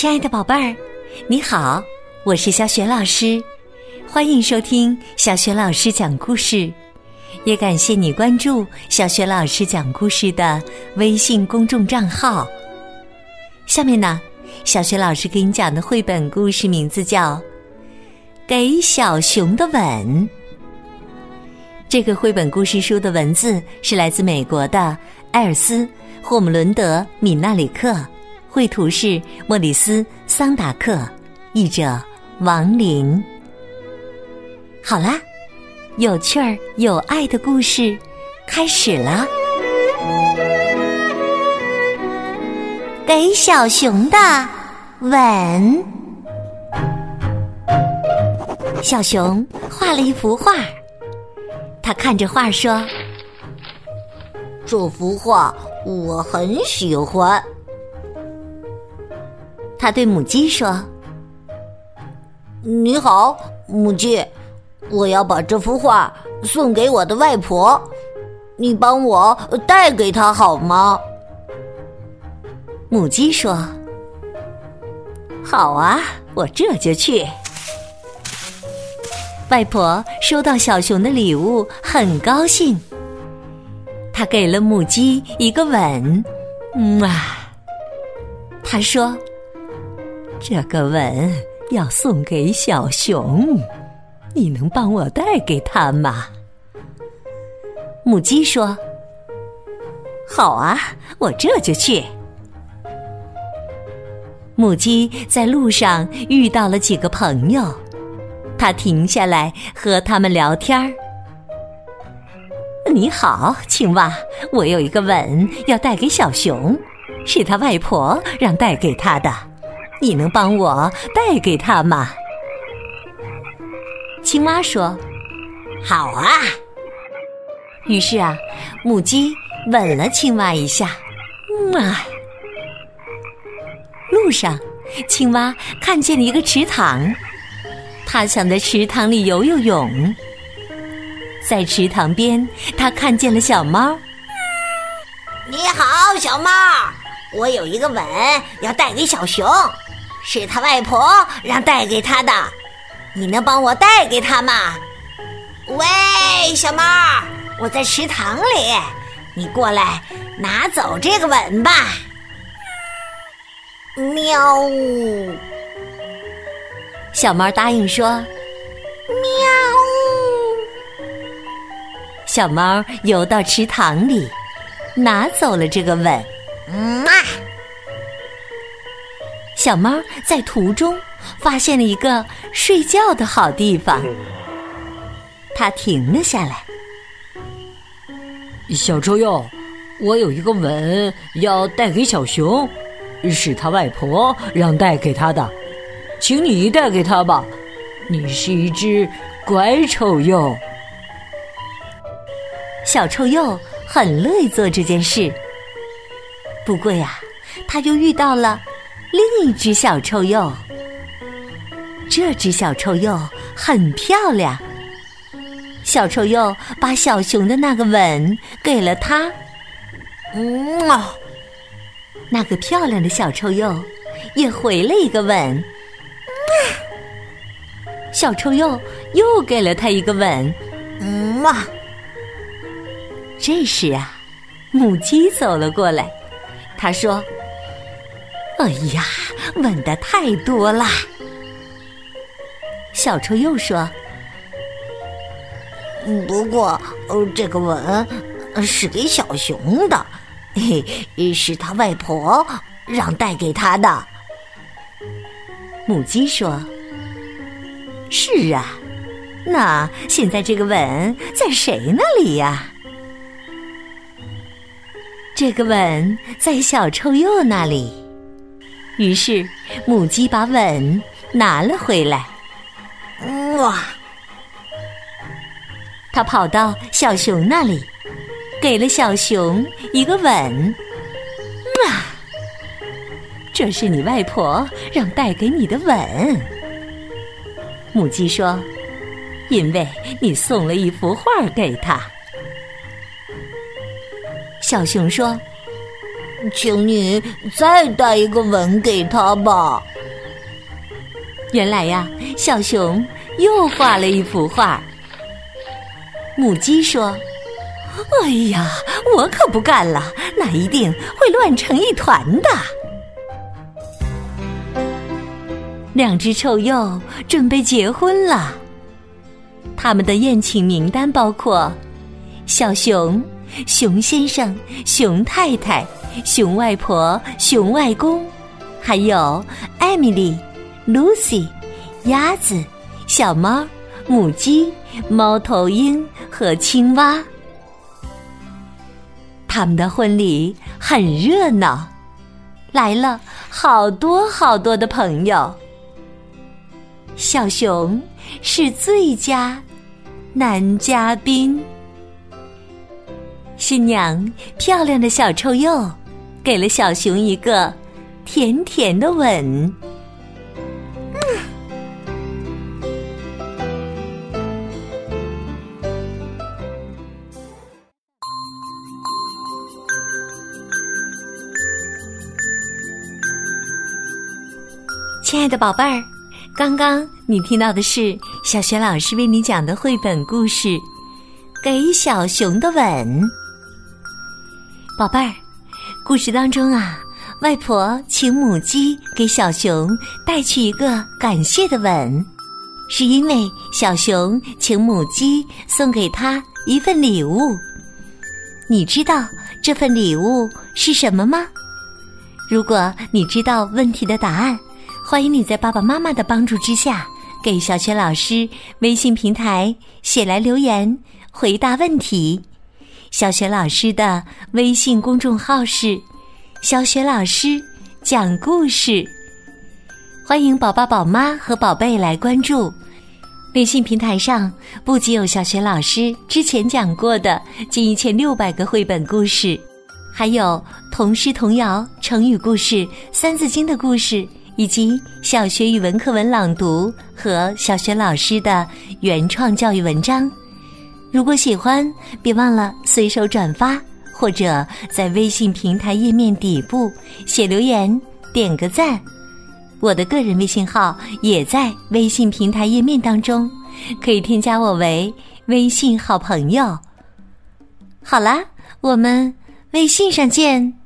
亲爱的宝贝儿，你好，我是小雪老师，欢迎收听小雪老师讲故事，也感谢你关注小雪老师讲故事的微信公众账号。下面呢，小雪老师给你讲的绘本故事名字叫《给小熊的吻》。这个绘本故事书的文字是来自美国的艾尔斯·霍姆伦德·米纳里克。绘图是莫里斯·桑达克，译者王林。好啦，有趣儿有爱的故事开始了。给小熊的吻。小熊画了一幅画，他看着画说：“这幅画我很喜欢。”他对母鸡说：“你好，母鸡，我要把这幅画送给我的外婆，你帮我带给她好吗？”母鸡说：“好啊，我这就去。”外婆收到小熊的礼物，很高兴，她给了母鸡一个吻，嗯啊，她说。这个吻要送给小熊，你能帮我带给他吗？母鸡说：“好啊，我这就去。”母鸡在路上遇到了几个朋友，它停下来和他们聊天儿。你好，青蛙，我有一个吻要带给小熊，是他外婆让带给他的。你能帮我带给他吗？青蛙说：“好啊。”于是啊，母鸡吻了青蛙一下。嗯啊。路上，青蛙看见了一个池塘，它想在池塘里游游泳。在池塘边，它看见了小猫。你好，小猫，我有一个吻要带给小熊。是他外婆让带给他的，你能帮我带给他吗？喂，小猫，我在池塘里，你过来拿走这个吻吧。喵，小猫答应说：“喵。”小猫游到池塘里，拿走了这个吻。嗯。小猫在途中发现了一个睡觉的好地方，它停了下来。小臭鼬，我有一个吻要带给小熊，是他外婆让带给他的，请你带给他吧。你是一只乖臭鼬。小臭鼬很乐意做这件事，不过呀，他又遇到了。另一只小臭鼬，这只小臭鼬很漂亮。小臭鼬把小熊的那个吻给了它，嗯啊，那个漂亮的小臭鼬也回了一个吻，小臭鼬又给了它一个吻，嗯啊。这时啊，母鸡走了过来，它说。哎呀，吻的太多啦！小臭鼬说：“不过，这个吻是给小熊的，嘿，是他外婆让带给他的。”母鸡说：“是啊，那现在这个吻在谁那里呀？”这个吻在小臭鼬那里。于是，母鸡把吻拿了回来。哇！它跑到小熊那里，给了小熊一个吻。啊！这是你外婆让带给你的吻。母鸡说：“因为你送了一幅画给她。”小熊说：“请你再带一个吻给他吧。原来呀，小熊又画了一幅画。母鸡说：“哎呀，我可不干了，那一定会乱成一团的。”两只臭鼬准备结婚了。他们的宴请名单包括：小熊、熊先生、熊太太、熊外婆、熊外公，还有艾米丽。Lucy，鸭子、小猫、母鸡、猫头鹰和青蛙，他们的婚礼很热闹，来了好多好多的朋友。小熊是最佳男嘉宾，新娘漂亮的小臭鼬给了小熊一个甜甜的吻。亲爱的宝贝儿，刚刚你听到的是小学老师为你讲的绘本故事《给小熊的吻》。宝贝儿，故事当中啊，外婆请母鸡给小熊带去一个感谢的吻，是因为小熊请母鸡送给他一份礼物。你知道这份礼物是什么吗？如果你知道问题的答案。欢迎你在爸爸妈妈的帮助之下，给小雪老师微信平台写来留言，回答问题。小雪老师的微信公众号是“小雪老师讲故事”，欢迎宝宝、宝妈和宝贝来关注。微信平台上不仅有小雪老师之前讲过的近一千六百个绘本故事，还有童诗、童谣、成语故事、三字经的故事。以及小学语文课文朗读和小学老师的原创教育文章。如果喜欢，别忘了随手转发，或者在微信平台页面底部写留言，点个赞。我的个人微信号也在微信平台页面当中，可以添加我为微信好朋友。好啦，我们微信上见。